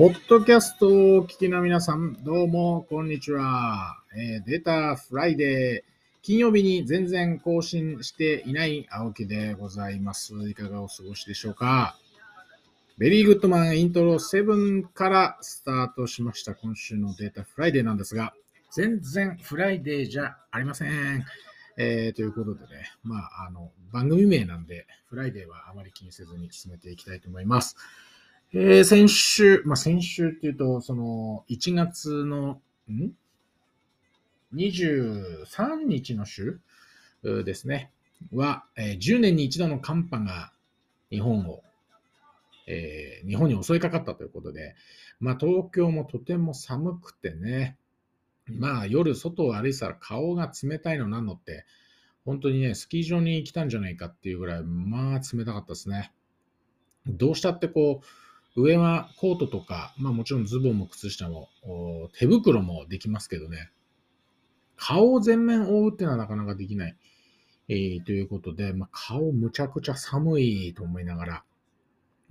ポッドキャストをお聞きの皆さん、どうも、こんにちは。えー、データフライデー。金曜日に全然更新していない青木でございます。いかがお過ごしでしょうか？ベリーグッドマンイントロ7からスタートしました今週のデータフライデーなんですが、全然フライデーじゃありません。えー、ということでね、まあ、あの、番組名なんで、フライデーはあまり気にせずに進めていきたいと思います。えー、先週、まあ、先週っていうと、その、1月の、ん ?23 日の週ですね。は、えー、10年に一度の寒波が日本を、えー、日本に襲いかかったということで、まあ、東京もとても寒くてね、まあ、夜外を歩いてたら顔が冷たいのなんのって、本当にね、スキー場に来たんじゃないかっていうぐらい、まあ、冷たかったですね。どうしたってこう、上はコートとか、まあもちろんズボンも靴下も、手袋もできますけどね、顔を全面覆うっていうのはなかなかできない。えー、ということで、まあ、顔むちゃくちゃ寒いと思いながら、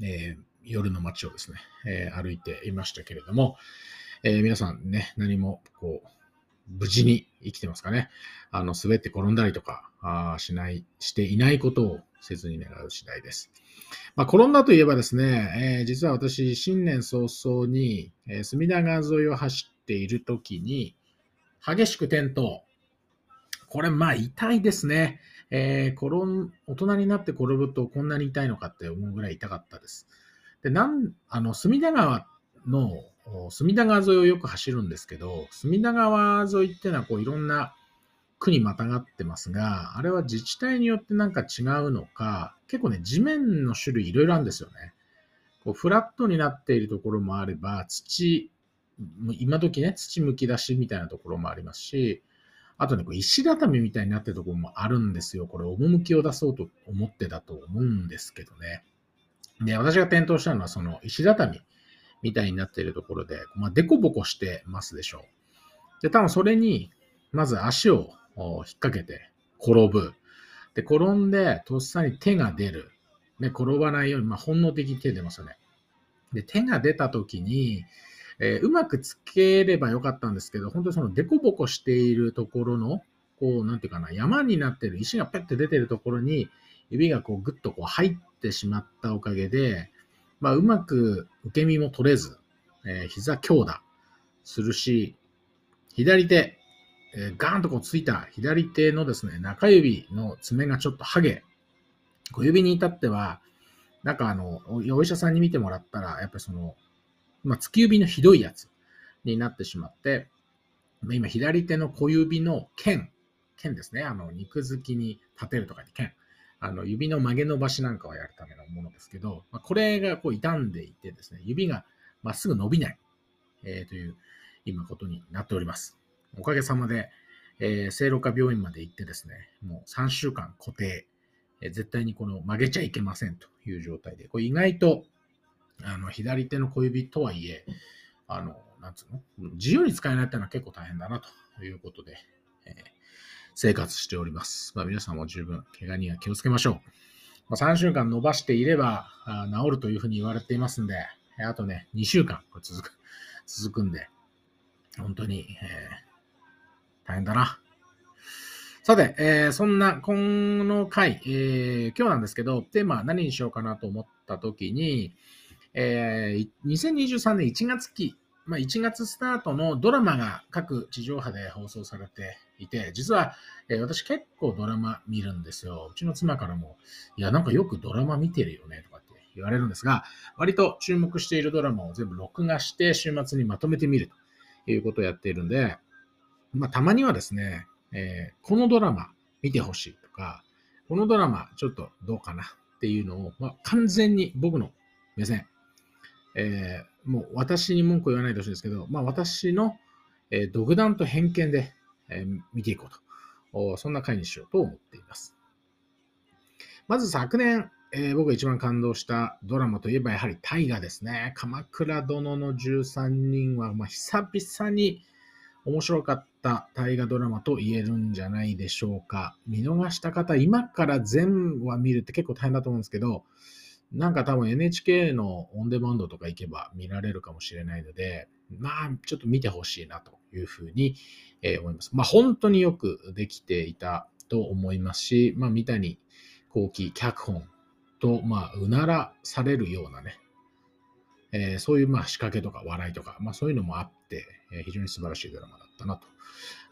えー、夜の街をですね、えー、歩いていましたけれども、えー、皆さんね、何もこう、無事に生きてますかね。あの、滑って転んだりとか、あしない、していないことを切に願う次第です。まあ、転んだといえばですね、えー、実は私、新年早々に、えー、隅田川沿いを走っているときに、激しく転倒。これ、まあ、痛いですね。えー、転ん、大人になって転ぶとこんなに痛いのかって思うぐらい痛かったです。で、なん、あの、隅田川の、隅田川沿いをよく走るんですけど、隅田川沿いっていうのはこういろんな区にまたがってますが、あれは自治体によってなんか違うのか、結構ね、地面の種類いろいろあるんですよね。こうフラットになっているところもあれば、土、今時ね、土むき出しみたいなところもありますし、あとね、こう石畳みたいになってるところもあるんですよ。これ、趣を出そうと思ってだと思うんですけどね。で、私が転倒したのは、その石畳みたいになっているところで、まあ、デコボコしてますでしょう。で、多分それに、まず足を引っ掛けて転ぶ。で、転んで、とっさに手が出る。で、転ばないように、まあ、本能的に手出ますよね。で、手が出た時に、えー、うまくつければよかったんですけど、本当にそのデコボコしているところの、こう、なんていうかな、山になってる石がペッて出てるところに、指がこう、ぐっとこう入ってしまったおかげで、まあ、うまく受け身も取れず、えー、膝強打するし、左手、えー、ガーンとこうついた左手のですね、中指の爪がちょっとハゲ。小指に至っては、なんかあの、お医者さんに見てもらったら、やっぱりその、まあ、突き指のひどいやつになってしまって、今、左手の小指の剣、剣ですね。あの、肉付きに立てるとかに剣。あの、指の曲げ伸ばしなんかをやるためのものですけど、まあ、これがこう傷んでいてですね、指がまっすぐ伸びない、えー、という、今ことになっております。おかげさまで、えー、聖路加病院まで行ってですね、もう3週間固定、えー、絶対にこの曲げちゃいけませんという状態で、これ意外と、あの、左手の小指とはいえ、あの、なんつうの自由に使えないっていうのは結構大変だなということで、えー、生活しております。まあ、皆さんも十分、怪我には気をつけましょう。まあ、3週間伸ばしていればあ治るというふうに言われていますんで、あとね、2週間これ続く、続くんで、本当に、えー大変だな。さて、えー、そんな、この回、えー、今日なんですけど、テーマは何にしようかなと思った時に、えー、2023年1月期、まあ、1月スタートのドラマが各地上波で放送されていて、実は、えー、私結構ドラマ見るんですよ。うちの妻からも、いや、なんかよくドラマ見てるよね、とかって言われるんですが、割と注目しているドラマを全部録画して週末にまとめてみるということをやっているんで、まあ、たまにはですね、えー、このドラマ見てほしいとか、このドラマちょっとどうかなっていうのを、まあ、完全に僕の目線、えー、もう私に文句言わないでほしいんですけど、まあ、私の、えー、独断と偏見で、えー、見ていこうと。そんな回にしようと思っています。まず昨年、えー、僕が一番感動したドラマといえばやはり大河ですね。鎌倉殿の13人は、まあ、久々に面白かった大河ドラマと言えるんじゃないでしょうか。見逃した方、今から全話見るって結構大変だと思うんですけど、なんか多分 NHK のオンデマンドとか行けば見られるかもしれないので、まあ、ちょっと見てほしいなというふうに、思います。まあ、本当によくできていたと思いますし、まあ、三谷幸喜脚本と、まあ、うならされるようなね、えー、そういうまあ仕掛けとか笑いとか、まあ、そういうのもあって、えー、非常に素晴らしいドラマだったなと。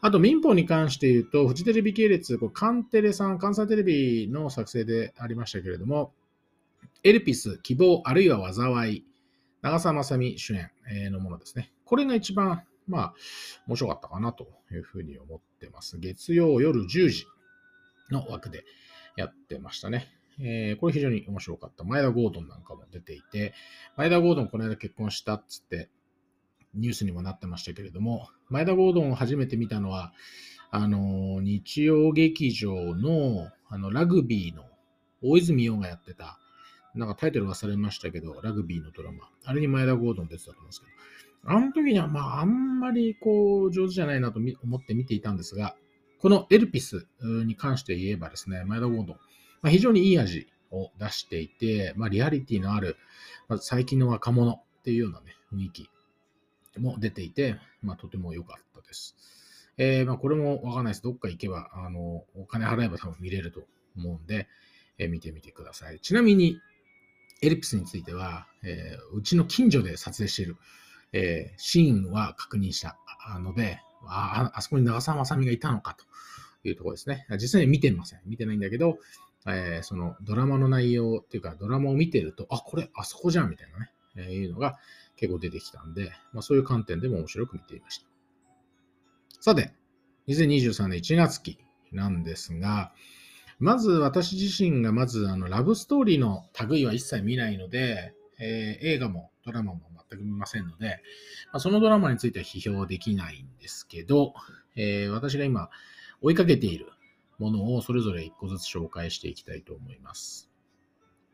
あと民法に関して言うと、フジテレビ系列、こうカンテレさん、関西テレビの作成でありましたけれども、エルピス、希望、あるいは災い、長澤まさみ主演のものですね。これが一番、まあ、面白かったかなというふうに思ってます。月曜夜10時の枠でやってましたね。えー、これ非常に面白かった。前田ゴードンなんかも出ていて、前田ゴードンこの間結婚したっつってニュースにもなってましたけれども、前田ゴードンを初めて見たのは、あの、日曜劇場のあのラグビーの大泉洋がやってた、なんかタイトル忘れましたけど、ラグビーのドラマ。あれに前田ゴードン出てたと思うんですけど、あの時にはまああんまりこう上手じゃないなと思って見ていたんですが、このエルピスに関して言えばですね、前田ゴードン、まあ、非常にいい味を出していて、まあ、リアリティのある、まあ、最近の若者っていうようなね、雰囲気も出ていて、まあ、とても良かったです。えー、まあ、これもわかんないです。どっか行けば、あの、お金払えば多分見れると思うんで、えー、見てみてください。ちなみに、エルピスについては、えー、うちの近所で撮影している、えー、シーンは確認したので、ああそこに長澤まさみがいたのかというところですね。実際に見てません。見てないんだけど、えー、そのドラマの内容っていうか、ドラマを見てると、あ、これ、あそこじゃんみたいなね、えー、いうのが結構出てきたんで、まあ、そういう観点でも面白く見ていました。さて、2023年1月期なんですが、まず私自身がまずあのラブストーリーの類は一切見ないので、えー、映画もドラマも全く見ませんので、まあ、そのドラマについては批評できないんですけど、えー、私が今追いかけているものをそれぞれ1個ずつ紹介していきたいと思います。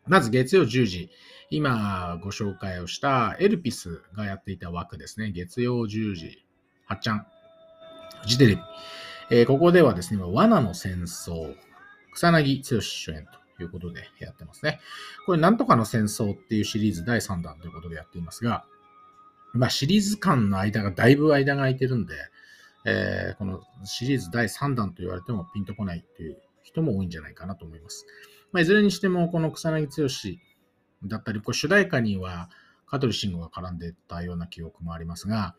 まず月曜10時、今ご紹介をしたエルピスがやっていた枠ですね。月曜10時、はっちゃん、フジテレビ。えー、ここではですね、罠の戦争、草薙剛主演ということでやってますね。これ、なんとかの戦争っていうシリーズ第3弾ということでやっていますが、まあ、シリーズ間の間がだいぶ間が空いてるんで、えー、このシリーズ第3弾と言われてもピンとこないという人も多いんじゃないかなと思います。まあ、いずれにしても、この草薙剛だったり、これ主題歌には香取慎吾が絡んでたような記憶もありますが、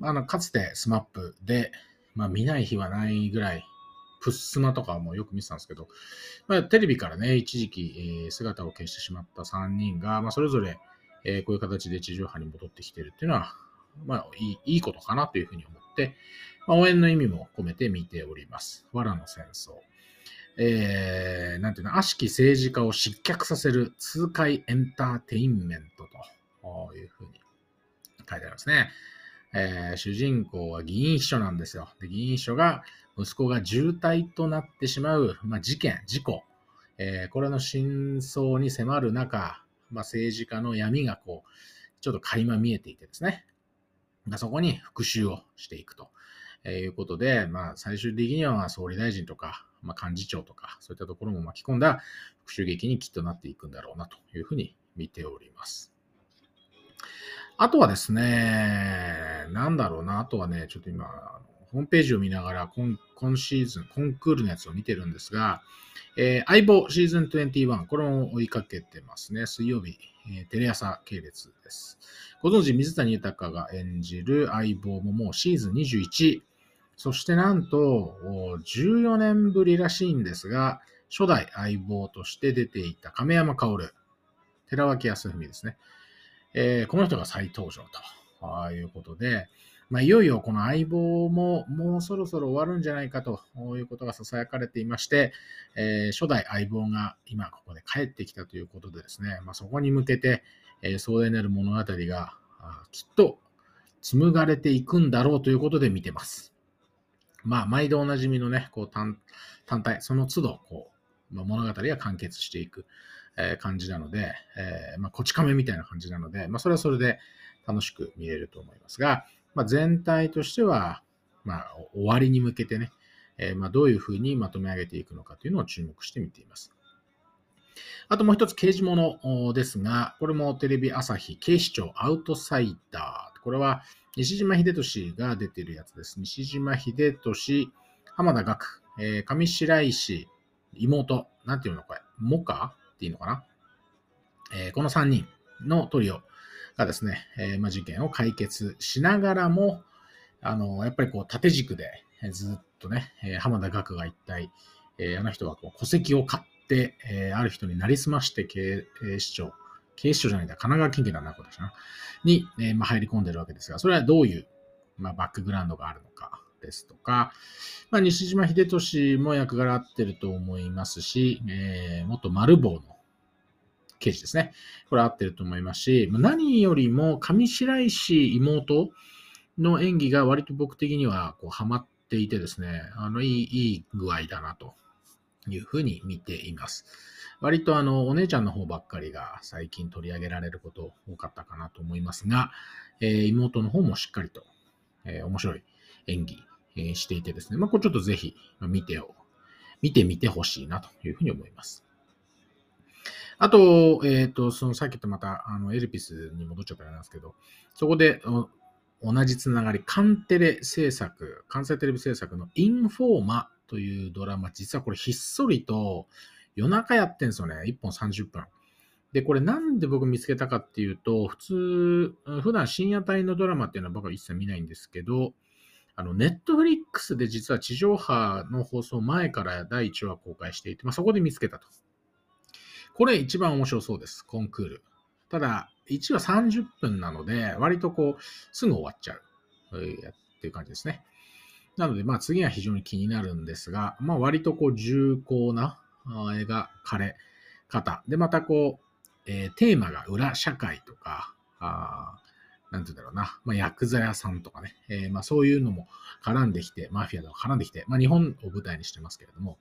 あのかつて SMAP で、まあ、見ない日はないぐらい、プッスマとかもよく見てたんですけど、まあ、テレビからね、一時期、姿を消してしまった3人が、まあ、それぞれ、こういう形で地上波に戻ってきてるっていうのは、まあ、いいいいことかなというふうに思って、まあ、応援の意味も込めて見ております。藁の戦争。えー、なんていうの、悪しき政治家を失脚させる痛快エンターテインメントというふうに書いてありますね。えー、主人公は議員秘書なんですよ。で議員秘書が息子が重体となってしまう、まあ、事件、事故、えー、これの真相に迫る中、まあ、政治家の闇がこう、ちょっと垣間見えていてですね、まあ、そこに復讐をしていくと。えいうことで、まあ、最終的には総理大臣とか、まあ、幹事長とか、そういったところも巻き込んだ復讐劇にきっとなっていくんだろうなというふうに見ております。あとはですね、なんだろうな、あとはね、ちょっと今、ホームページを見ながら今、今シーズン、コンクールのやつを見てるんですが、えー、相棒シーズン21、これも追いかけてますね。水曜日、えー、テレ朝系列です。ご存知、水谷豊が演じる相棒ももうシーズン21、そしてなんと、14年ぶりらしいんですが、初代相棒として出ていた亀山薫、寺脇康文ですね。えー、この人が再登場ということで、まあ、いよいよこの相棒ももうそろそろ終わるんじゃないかということが囁かれていまして、えー、初代相棒が今ここで帰ってきたということでですね、まあ、そこに向けて、えー、壮大なる物語がきっと紡がれていくんだろうということで見てます。まあ、毎度おなじみのね、こう単単体、その都度、こう、まあ、物語が完結していく、えー、感じなので、えー、まあ、こち亀みたいな感じなので、まあ、それはそれで楽しく見れると思いますが、まあ、全体としては、まあ、終わりに向けてね、えー、まあ、どういうふうにまとめ上げていくのかというのを注目して見ています。あともう一つ刑事物ですが、これもテレビ朝日警視庁アウトサイダー。これは西島秀俊が出てるやつです。西島秀俊、浜田岳、えー、上白石、妹、なんていうのこれ、モカ？っていうのかな、えー、この3人のトリオがですね、えー、まあ、事件を解決しながらも、あの、やっぱりこう縦軸でずっとね、え浜田岳が一体、えあの人はこう戸籍を買って、えある人になりすまして警視庁、警視庁じゃないんだ、神奈川県警だな、これな、に、えまあ、入り込んでるわけですが、それはどういう、まあ、バックグラウンドがあるのかですとか、まあ、西島秀俊も役柄合ってると思いますし、えー、元丸棒の刑事ですね。これ合ってると思いますし、何よりも上白石妹の演技が割と僕的にはこうハマっていてですね、あのいいいい具合だなというふうに見ています。割とあのお姉ちゃんの方ばっかりが最近取り上げられること多かったかなと思いますが、えー、妹の方もしっかりと、えー、面白い演技、えー、していてですね、まあ、これちょっとぜひ見てを、見てみてほしいなというふうに思います。あと、えっ、ー、と、そのさっきとまた、あの、エルピスに戻っちゃったんですけど、そこで、同じつながり、カンテレ制作、関西テレビ制作のインフォーマというドラマ、実はこれひっそりと夜中やってんですよね。1本30分。で、これなんで僕見つけたかっていうと、普通、普段深夜帯のドラマっていうのは僕は一切見ないんですけど、あの、ネットフリックスで実は地上波の放送前から第1話公開していて、まあ、そこで見つけたと。これ一番面白そうです、コンクール。ただ、1話30分なので、割とこう、すぐ終わっちゃう。っていう感じですね。なので、まあ次は非常に気になるんですが、まあ割とこう重厚な描かれ方。で、またこう、えー、テーマが裏社会とか、あなんて言うんだろうな、まあ、ヤクザ屋さんとかね、えー、まあそういうのも絡んできて、マフィアとか絡んできて、まあ日本を舞台にしてますけれども、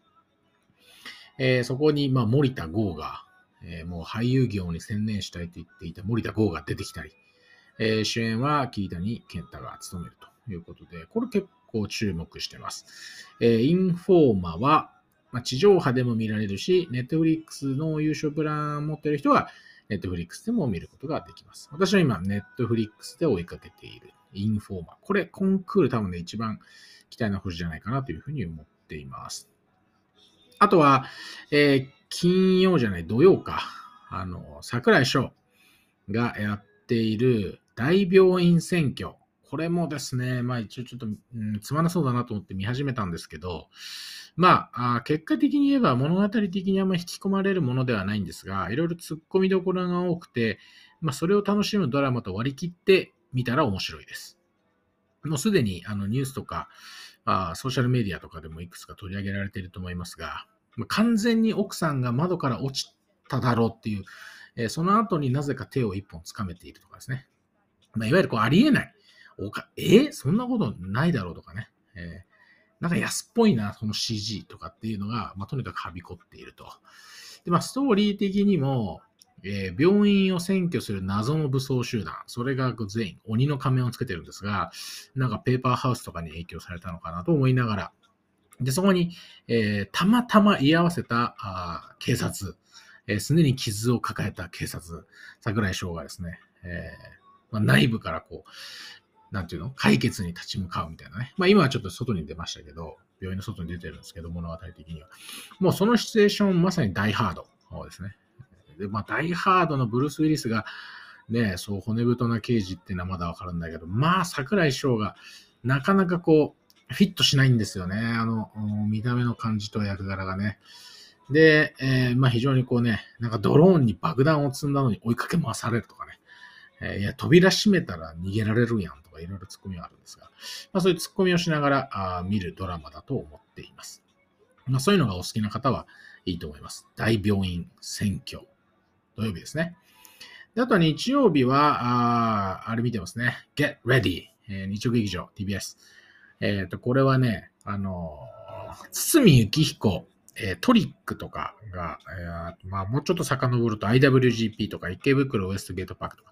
えー、そこに、まあ、森田剛が、えー、もう俳優業に専念したいと言っていた森田剛が出てきたり、えー、主演は桐谷健太が務めるということで、これ結構注目してます。えー、インフォーマは、まあ、地上波でも見られるし、ネットフリックスの有償プラン持ってる人は、ネットフリックスでも見ることができます。私は今、ネットフリックスで追いかけているインフォーマ。これ、今クール多分ね、一番期待の星じゃないかなというふうに思っています。あとは、えー、金曜じゃない、土曜か。あの、桜井翔がやっている大病院選挙。これもですね、まあ一応ちょっと、うん、つまらそうだなと思って見始めたんですけど、まあ、あ結果的に言えば物語的にあんま引き込まれるものではないんですが、いろいろ突っ込みどころが多くて、まあそれを楽しむドラマと割り切って見たら面白いです。もうすでにあのニュースとか、あソーシャルメディアとかでもいくつか取り上げられていると思いますが、ま完全に奥さんが窓から落ちただろうっていう、えー、その後になぜか手を一本掴めているとかですね。まあ、いわゆるこうありえない。おかえ？ー、そんなことないだろうとかね。えー、なんか安っぽいな、その CG とかっていうのが、まあ、とにかくはびこっていると。で、まあ、ストーリー的にも、えー、病院を占拠する謎の武装集団、それが全員鬼の仮面をつけてるんですが、なんかペーパーハウスとかに影響されたのかなと思いながら、で、そこに、えー、たまたま居合わせたあ警察、えー、すでに傷を抱えた警察、桜井翔がですね、えーまあ、内部からこう、なんていうの？解決に立ち向かうみたいなね。まあ今はちょっと外に出ましたけど、病院の外に出てるんですけど、物語的には。もうそのシチュエーション、まさにダイハードですね。で、まあダイハードのブルース・ウィリスが、ね、そう骨太な刑事っていうのはまだわかるんだけど、まあ桜井翔がなかなかこう、フィットしないんですよね。あの、見た目の感じと役柄がね。で、えー、まあ非常にこうね、なんかドローンに爆弾を積んだのに追いかけ回されるとかね。え、いや、扉閉めたら逃げられるやんとかいろいろツッコミがあるんですが、まあそういうツッコミをしながらあ見るドラマだと思っています。まあそういうのがお好きな方はいいと思います。大病院選挙。土曜日ですね。であと日曜日は、ああれ見てますね。Get Ready、えー、日曜劇場 TBS。えっ、ー、と、これはね、あの、堤幸彦、えー、トリックとかが、えー、まあ、もうちょっと遡ると IWGP とか池袋ウエストゲートパークとか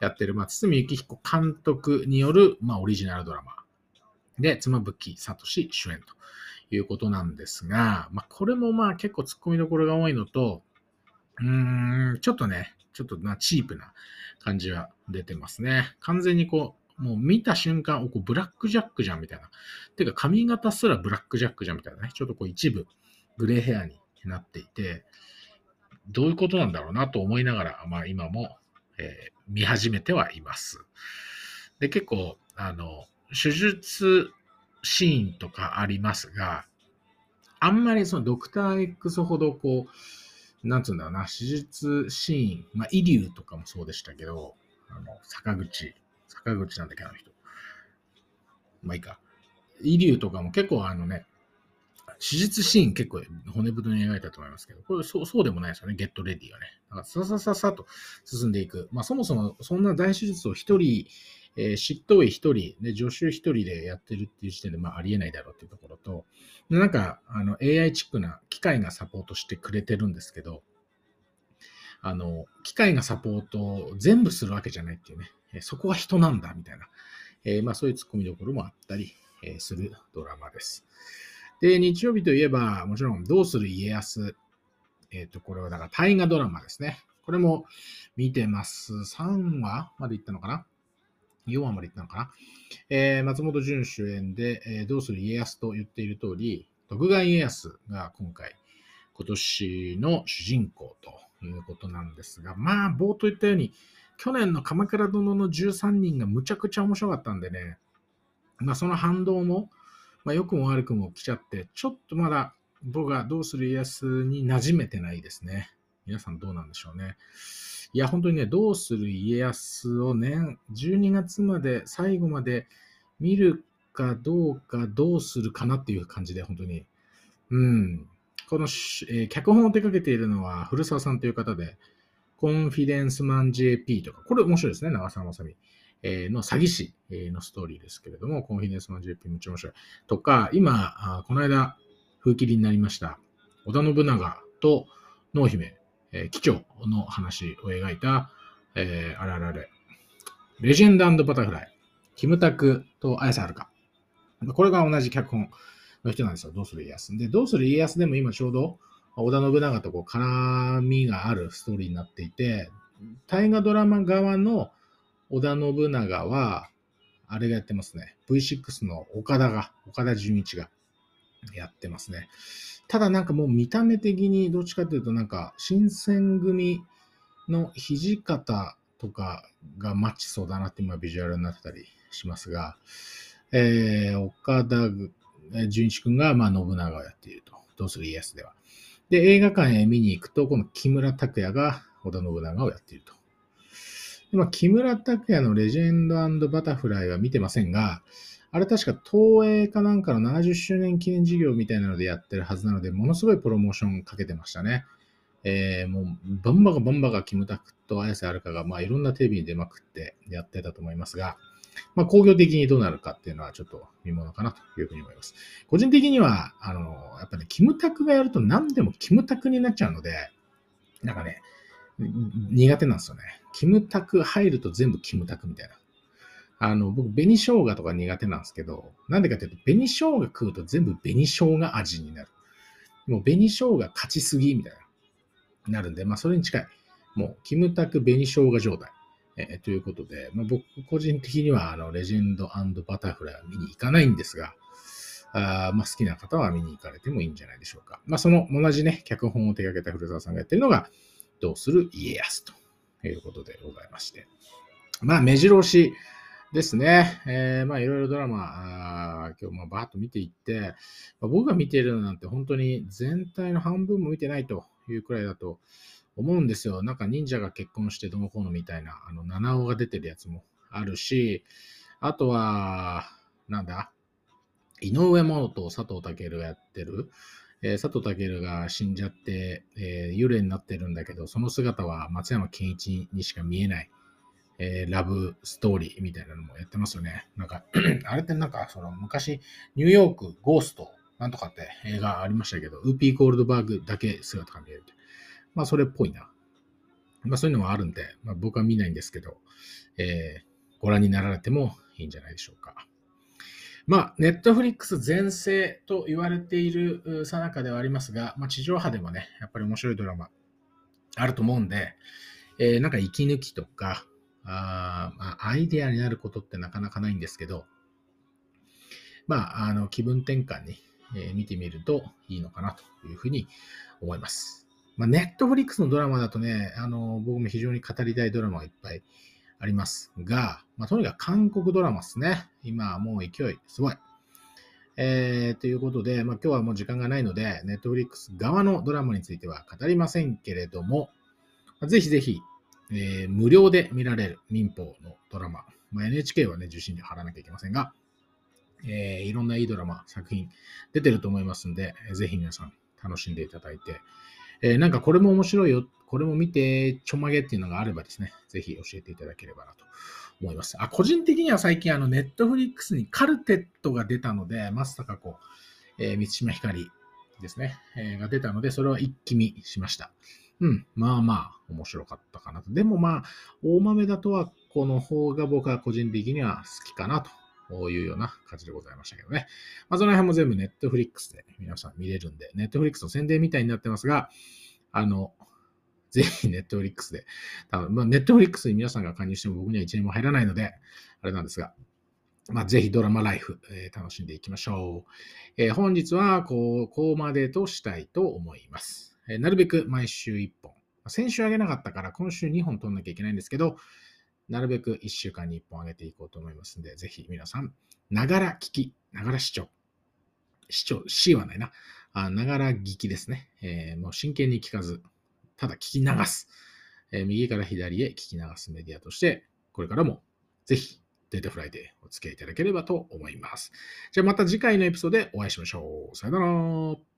やってる、まあ、堤幸彦監督による、まあ、オリジナルドラマで、妻夫木聡主演ということなんですが、まあ、これもまあ結構突っ込みどころが多いのと、うーん、ちょっとね、ちょっとなチープな感じは出てますね。完全にこう、もう見た瞬間、おこうブラックジャックじゃんみたいな。てか髪型すらブラックジャックじゃんみたいなね。ちょっとこう一部グレーヘアになっていて、どういうことなんだろうなと思いながら、まあ今も、えー見始めてはいます。で、結構、あの、手術シーンとかありますが、あんまりそのドクター X ほどこう、なんつうんだろうな、手術シーン、まあ、イリューとかもそうでしたけど、あの、坂口、坂口なんだっけ、あの人。まあいいか。イリューとかも結構あのね、手術シーン結構骨太に描いたと思いますけど、これそうそうでもないですよね、ゲットレディはね。だからささささと進んでいく。まあそもそもそんな大手術を一人、えー、執刀医一人、で、助手一人でやってるっていう時点で、まあありえないだろうっていうところと、なんか、あの、AI チックな機械がサポートしてくれてるんですけど、あの、機械がサポートを全部するわけじゃないっていうね、えそこは人なんだ、みたいな、えーまあそういう突っ込みどころもあったり、えするドラマです。で、日曜日といえば、もちろん、どうする家康。えっ、と、これはだから大河ドラマですね。これも見てます。3話まで行ったのかな ?4 話まで行ったのかな？えー松本潤主演で、えーどうする家康と言っている通り、徳川家康が今回、今年の主人公ということなんですが、まあ、冒頭言ったように、去年の鎌倉殿の13人がむちゃくちゃ面白かったんでね、まあ、その反動も、まあ、良くも悪くも来ちゃって、ちょっとまだ僕がどうする家康に馴染めてないですね。皆さんどうなんでしょうね。いや、本当にね、どうする家康を年、12月まで、最後まで見るかどうか、どうするかなっていう感じで、本当に。うん。この、えー脚本を手掛けているのは古澤さんという方で、コンフィデンスマン JP とか、これ面白いですね、長澤まさみ。の詐欺師のストーリーですけれども、コンフィデンスマン JP めっちゃ面白い。とか、今、この間、風切りになりました、織田信長と濃姫、えー、機長の話を描いた、えーあれあれあれ、レジェンドバタフライ、キムタクと綾瀬はるか。これが同じ脚本の人なんですよ。どうする家康。で、どうする家康でも今ちょうど織田信長とこう絡みがあるストーリーになっていて、大河ドラマ側の織田信長は、あれがやってますね。V6 の岡田が、岡田准一がやってますね。ただなんかもう見た目的にどっちかというとなんか新選組の土方とかがマッチそうだなって今ビジュアルになってたりしますが、えー、岡田えー准一君がまあ信長をやっていると。どうする家康では。で、映画館へ見に行くと、この木村拓哉が織田信長をやっていると。まあ、木村拓哉のレジェンドバタフライは見てませんが、あれ確か東映かなんかの70周年記念事業みたいなのでやってるはずなので、ものすごいプロモーションかけてましたね。えー、もう、バンバカバンバカキムタクと綾瀬はるかが、まあいろんなテレビに出まくってやってたと思いますが、まあ工業的にどうなるかっていうのはちょっと見ものかなというふうに思います。個人的には、あの、やっぱね、キムタクがやると何でもキムタクになっちゃうので、なんかね、苦手なんですよね。キムタク入ると全部キムタクみたいな。あの、僕、紅生姜とか苦手なんですけど、なんでかっていうと、紅生姜食うと全部紅生姜味になる。もう紅生姜勝ちすぎみたいな、なるんで、まあ、それに近い。もう、キムタク紅生姜状態。えーということで、まあ、僕個人的には、あの、レジェンドバタフライは見に行かないんですが、あまあ、好きな方は見に行かれてもいいんじゃないでしょうか。まあ、その同じね、脚本を手掛けた古澤さんがやってるのが、どうする家康ということでございまして。まあ、目白押しですね。えーまあ、いろいろドラマ、あ今日まあバーッと見ていって、まあ僕が見ているのなんて本当に全体の半分も見てないというくらいだと思うんですよ。なんか忍者が結婚してどのこうのみたいな、あの、七尾が出てるやつもあるし、あとは、なんだ、井上真央と佐藤健がやってる、えー佐藤健が死んじゃって、えー幽霊になってるんだけど、その姿は松山ケンイチにしか見えない、えーラブストーリーみたいなのもやってますよね。なんか、あれってなんか、その昔、ニューヨーク、ゴースト、なんとかって映画ありましたけど、ウーピー・ゴールドバーグだけ姿が見えるって。まあ、それっぽいな。まあ、そういうのはあるんで、まあ、僕は見ないんですけど、えーご覧になられてもいいんじゃないでしょうか。まあ、ネットフリックス全盛と言われているさなかではありますが、まあ、地上波でもね、やっぱり面白いドラマ、あると思うんで、えー、なんか息抜きとか、あまあ、アイデアになることってなかなかないんですけど、まあ、あの気分転換に、えー、見てみるといいのかなというふうに思います。まあ、ネットフリックスのドラマだとね、あの僕も非常に語りたいドラマがいっぱいありますが、まあ、とにかく韓国ドラマですね。今はもう勢いすごい。えー、ということで、まあ、今日はもう時間がないので、ネットフリックス側のドラマについては語りませんけれども、ぜひぜひ、えー、無料で見られる民放のドラマ、まあ、NHK はね、受信料払わなきゃいけませんが、えー、いろんないいドラマ、作品出てると思いますんで、ぜひ皆さん楽しんでいただいて、えー、なんかこれも面白いよ、これも見てちょまげっていうのがあればですね、ぜひ教えていただければなと思います。あ、個人的には最近あのネットフリックスにカルテットが出たので、松坂子、えー、満島ひかりですね、えー、が出たので、それは一気見しました。うん、まあまあ面白かったかなと。でもまあ、大豆だとはこの方が僕は個人的には好きかなというような感じでございましたけどね。まあ、その辺も全部ネットフリックスで皆さん見れるんで、ネットフリックスの宣伝みたいになってますが、あの、ぜひネットフリックスで、多分、ま、ネットフリックスに皆さんが加入しても僕には1円も入らないので、あれなんですが、まあ、ぜひドラマライフ、えー、楽しんでいきましょう。えー、本日はこう、こまでとしたいと思います。えー、なるべく毎週1本。先週あげなかったから今週2本取んなきゃいけないんですけど、なるべく1週間に1本あげていこうと思いますので、ぜひ皆さん、ながら聞き、ながら視聴。視聴、C はないな。ながら聞きですね。えー、もう真剣に聞かず、ただ聞き流す。えー、右から左へ聞き流すメディアとして、これからもぜひデータフライでお付き合いいただければと思います。じゃあまた次回のエピソードでお会いしましょう。さよなら。